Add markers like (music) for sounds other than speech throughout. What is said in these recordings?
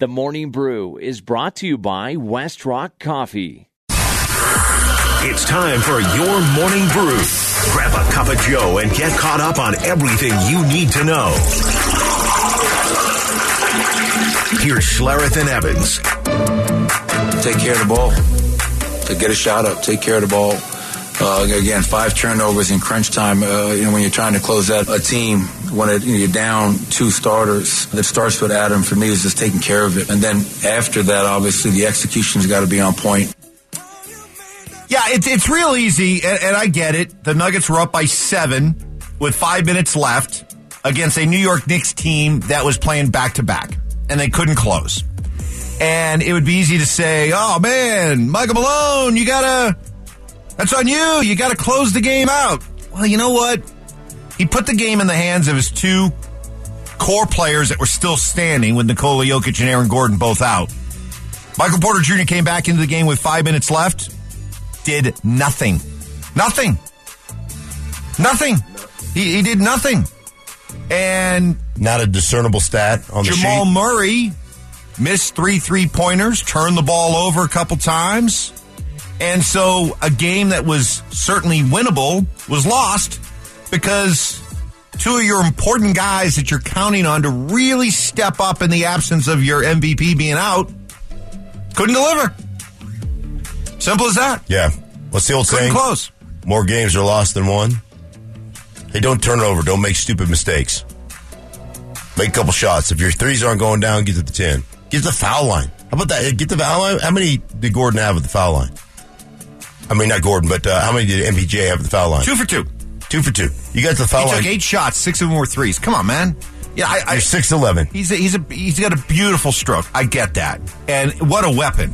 The Morning Brew is brought to you by Westrock Coffee. It's time for your morning brew. Grab a cup of Joe and get caught up on everything you need to know. Here's Schlereth and Evans. Take care of the ball. To get a shot up, take care of the ball. Uh, again, five turnovers in crunch time. Uh, you know, when you're trying to close out a team, when it, you know, you're down two starters, it starts with Adam. For me, is just taking care of it, and then after that, obviously, the execution's got to be on point. Yeah, it, it's real easy, and, and I get it. The Nuggets were up by seven with five minutes left against a New York Knicks team that was playing back to back, and they couldn't close. And it would be easy to say, "Oh man, Michael Malone, you gotta." That's on you. You got to close the game out. Well, you know what? He put the game in the hands of his two core players that were still standing with Nikola Jokic and Aaron Gordon both out. Michael Porter Jr. came back into the game with five minutes left, did nothing. Nothing. Nothing. He, he did nothing. And Not a discernible stat on the Jamal. Murray missed three three pointers, turned the ball over a couple times. And so a game that was certainly winnable was lost because two of your important guys that you're counting on to really step up in the absence of your MVP being out couldn't deliver. Simple as that. Yeah. What's the old Couldn't saying? close. More games are lost than won. Hey, don't turn it over. Don't make stupid mistakes. Make a couple shots. If your threes aren't going down, get to the 10. Get to the foul line. How about that? Get the foul line. How many did Gordon have at the foul line? I mean, not Gordon, but uh, how many did MPJ have at the foul line? Two for two. Two for two. You got the foul He line. took eight shots, six of them were threes. Come on, man. Yeah, I, I You're 6'11. He's a, he's a he's got a beautiful stroke. I get that, and what a weapon.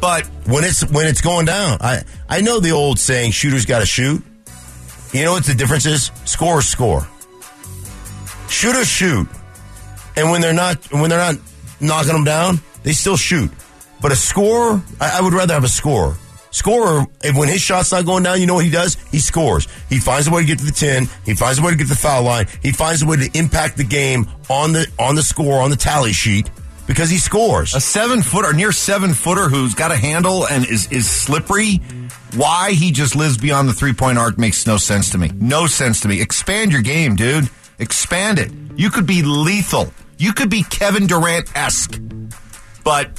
But when it's when it's going down. I I know the old saying, "Shooters got to shoot." You know what the difference is? Scorers score. Shooters shoot, and when they're not when they're not knocking them down, they still shoot. But a scorer, I, I would rather have a scorer. Scorer, when his shot's not going down, you know what he does? He scores. He finds a way to get to the ten. He finds a way to get to the foul line. He finds a way to impact the game on the on the score on the tally sheet because he scores. a seven footer, near seven footer, who's got a handle and is is slippery. Why he just lives beyond the three point arc makes no sense to me. No sense to me. Expand your game, dude. Expand it. You could be lethal. You could be Kevin Durant esque, but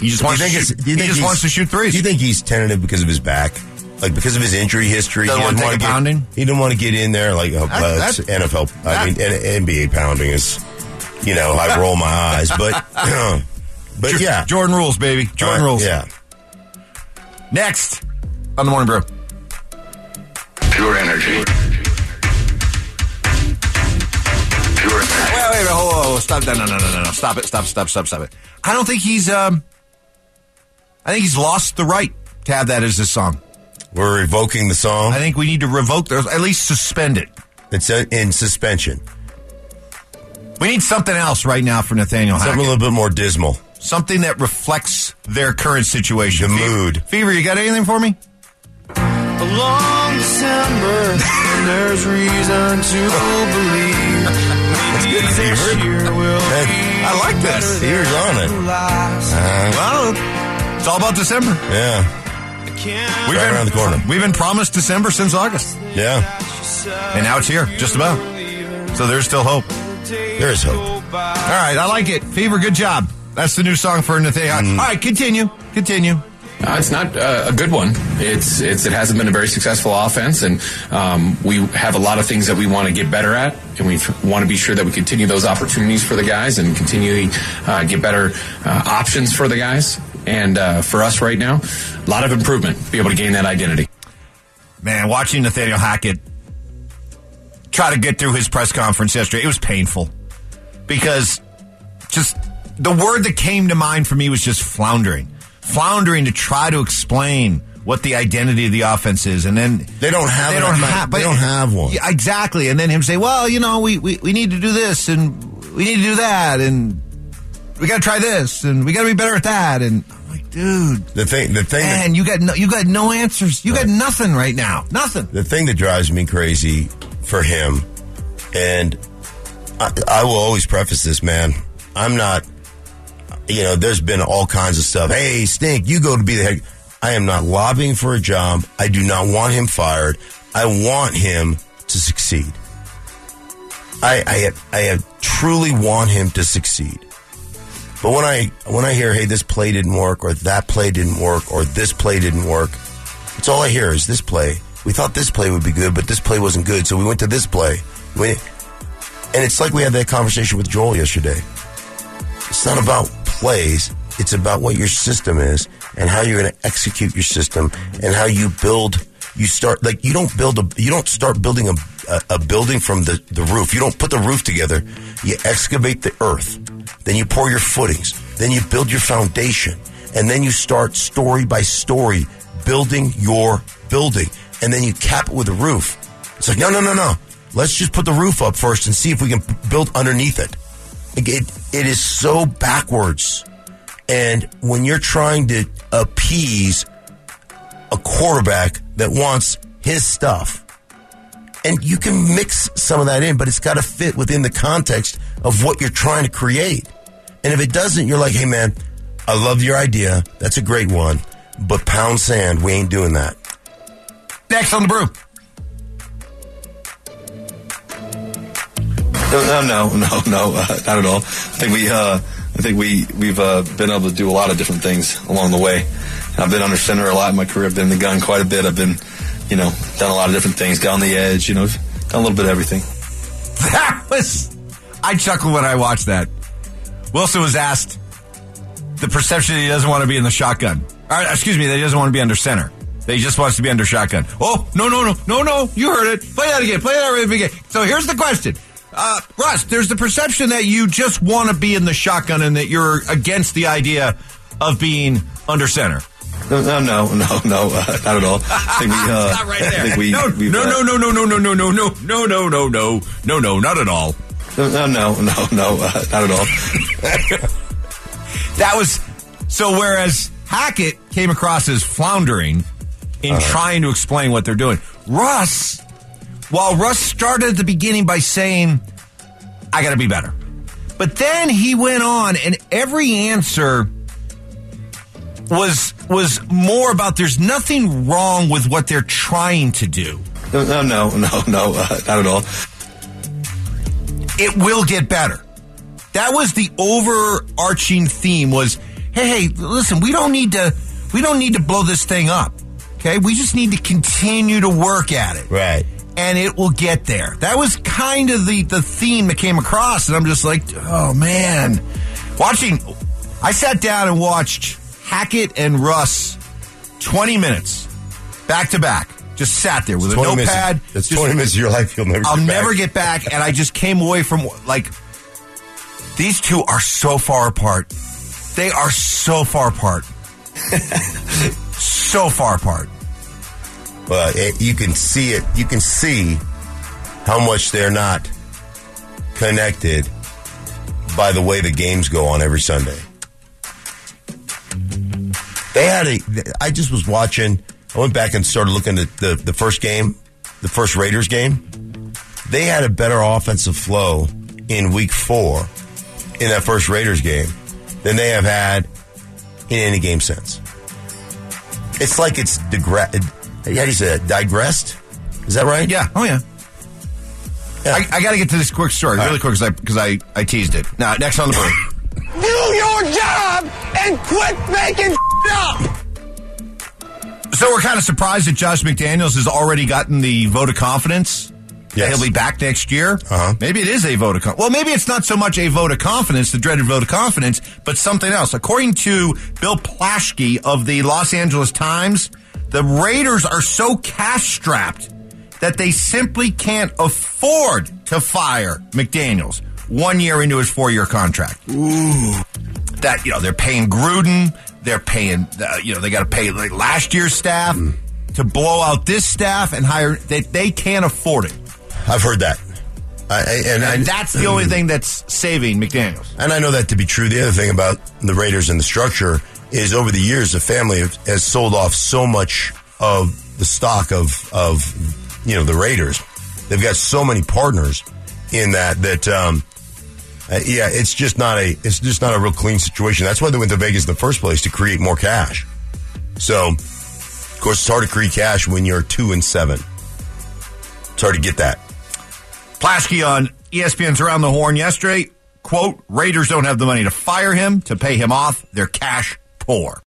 he just Do you wants think to shoot, Do you he just wants to shoot threes. Do you think he's tentative because of his back, like because of his injury history? Doesn't he wanna doesn't take wanna a pounding? He didn't want to get in there like oh, That- well, it's that- NFL. I mean, N- NBA pounding is, you know, I roll my eyes, but (clears throat) but Jor- yeah, Jordan rules, baby. Jordan Uh, rules. Yeah, Next on the morning brew. Pure energy. Hold, hold, hold, stop, no, no, no, no, no, no, stop it, stop, stop, stop, stop it. I don't think he's, um, I think he's lost the right to have that as his song. we're revoking the song. I think we need to revoke those, at least suspend it. It's uh, in suspension. We need something else right now for Nathaniel Something a little bit more dismal. Something that reflects their current situation. The Fever- mood. Fever, you got anything for me? A long December, and there's reason to (laughs) believe maybe this year will Hey, be I like this. Fever's on it. Well, it's all about December. Yeah, We've Right been, around the corner. We've been promised December since August, yeah. and now it's here, just about. So there's still hope. There is hope. All right, I like it. Fever, good job. That's the new song for Nathaniel. Mm. All right, continue. Continue. Uh, it's not uh, a good one. It's it's it hasn't been a very successful offense, and um, we have a lot of things that we want to get better at, and we want to be sure that we continue those opportunities for the guys and continually uh, get better uh, options for the guys. And uh, for us right now, a lot of improvement. Be able to gain that identity. Man, watching Nathaniel Hackett try to get through his press conference yesterday, it was painful because just the word that came to mind for me was just floundering. Floundering to try to explain what the identity of the offense is, and then They don't have they it. don't They don't have one. Yeah, exactly. And then him say, "Well, you know, we, we we need to do this, and we need to do that, and we got to try this, and we got to be better at that." And I'm like, dude, The thing, the thing, that- man, you got no, you got no answers. You got nothing right now. Nothing. the thing that drives me crazy for him, and I, I will always preface this, man. I'm not. You know, there's been all kinds of stuff. Hey, Stink, you go to be the head. I am not lobbying for a job. I do not want him fired. I want him to succeed. I, I, have, I have truly want him to succeed. But when I when I hear, hey, this play didn't work, or that play didn't work, or this play didn't work, it's all I hear is this play. We thought this play would be good, but this play wasn't good, so we went to this play. And it's like we had that conversation with Joel yesterday. It's not about plays. It's about what your system is and how you're going to execute your system and how you build. You start like you don't build a you don't start building a a, a building from the the roof. You don't put the roof together. You excavate the earth, then you pour your footings, then you build your foundation, and then you start story by story building your building, and then you cap it with a roof. It's like no no no no. Let's just put the roof up first and see if we can build underneath it. It, it is so backwards. And when you're trying to appease a quarterback that wants his stuff, and you can mix some of that in, but it's got to fit within the context of what you're trying to create. And if it doesn't, you're like, hey, man, I love your idea. That's a great one. But pound sand, we ain't doing that. Next on the brew. No, no, (laughs) no, no, uh, not at all. I think we, uh, I think we we've uh, been able to do a lot of different things along the way. I've been under center a lot in my career. I've been in the gun quite a bit. I've been, you know, done a lot of different things. On the edge. You know, done a little bit of everything. (laughs) That was. I chuckled when I watched that. Wilson was asked the perception that he doesn't want to be in the shotgun. Or, excuse me, that he doesn't want to be under center. That he just wants to be under shotgun. Oh, no, no, no, no, no. You heard it. Play that again. Play that again. So here's the question. Uh, Russ, there's the perception that you just want to be in the shotgun and that you're against the idea of being under center. No, no, no, no, no uh, not at all. I think we, uh, Not right there. I think we, no, we've, no, uh, no, no, no, no, no, no, no, no, no, no, no, no, no, no, not at all. no, no, no, no, no, uh, not at all. That was so. Whereas Hackett came across as floundering in trying to explain what they're doing. Russ, while Russ started at the beginning by saying, "I got to be better," but then he went on, and every answer was was more about there's nothing wrong with what they're trying to do. No, no, no, no, no, uh, not at all. it will get better. That was the overarching theme was, hey, hey, listen, we don't need to we don't need to blow this thing up. Okay? We just need to continue to work at it. Right. And it will get there. That was kind of the the theme that came across and I'm just like, oh man. Watching I sat down and watched Hackett and Russ 20 minutes back to back. Just sat there with a 20 minutes- notepad. That's just- 20 minutes of your life you'll never I'll get back. never get back. And I just came away from like these two are so far apart. They are so far apart. (laughs) so far apart. But it, you can see it. You can see how much they're not connected by the way the games go on every Sunday. They had a. I just was watching. I went back and started looking at the, the first game, the first Raiders game. They had a better offensive flow in week four in that first Raiders game than they have had in any game since. It's like it's digre- how do you say it? Digressed? Is that right? Yeah. Oh yeah. Yeah. I, I got to get to this quick story really quick because I I, I teased it. Now next on the break. (laughs) Do your job and quit making up. so we're kind of surprised that Josh McDaniels has already gotten the vote of confidence. Yes. He'll be back next year. Uh-huh. Maybe it is a vote of confidence. Well, maybe it's not so much a vote of confidence, the dreaded vote of confidence, but something else. According to Bill Plaschke of the Los Angeles Times, the Raiders are so cash strapped that they simply can't afford to fire McDaniels one year into his four year contract. Ooh. That, you know, they're paying Gruden, they're paying, uh, you know, they got to pay like last year's staff to blow out this staff and hire, they, they can't afford it. I've heard that. I, I- and, I, And that's the only thing that's saving McDaniels. and I know that to be true. The other thing about the Raiders and the structure is over the years, the family has sold off so much of the stock of, of, you know, the Raiders. They've got so many partners in that, that, um, Uh, yeah, it's just not a it's just not a real clean situation. That's why they went to Vegas in the first place to create more cash. So, of course, it's hard to create cash when you're two and seven. It's hard to get that. Plaschke on ESPN's Around the Horn yesterday. Quote, Raiders don't have the money to fire him, to pay him off. They're cash poor.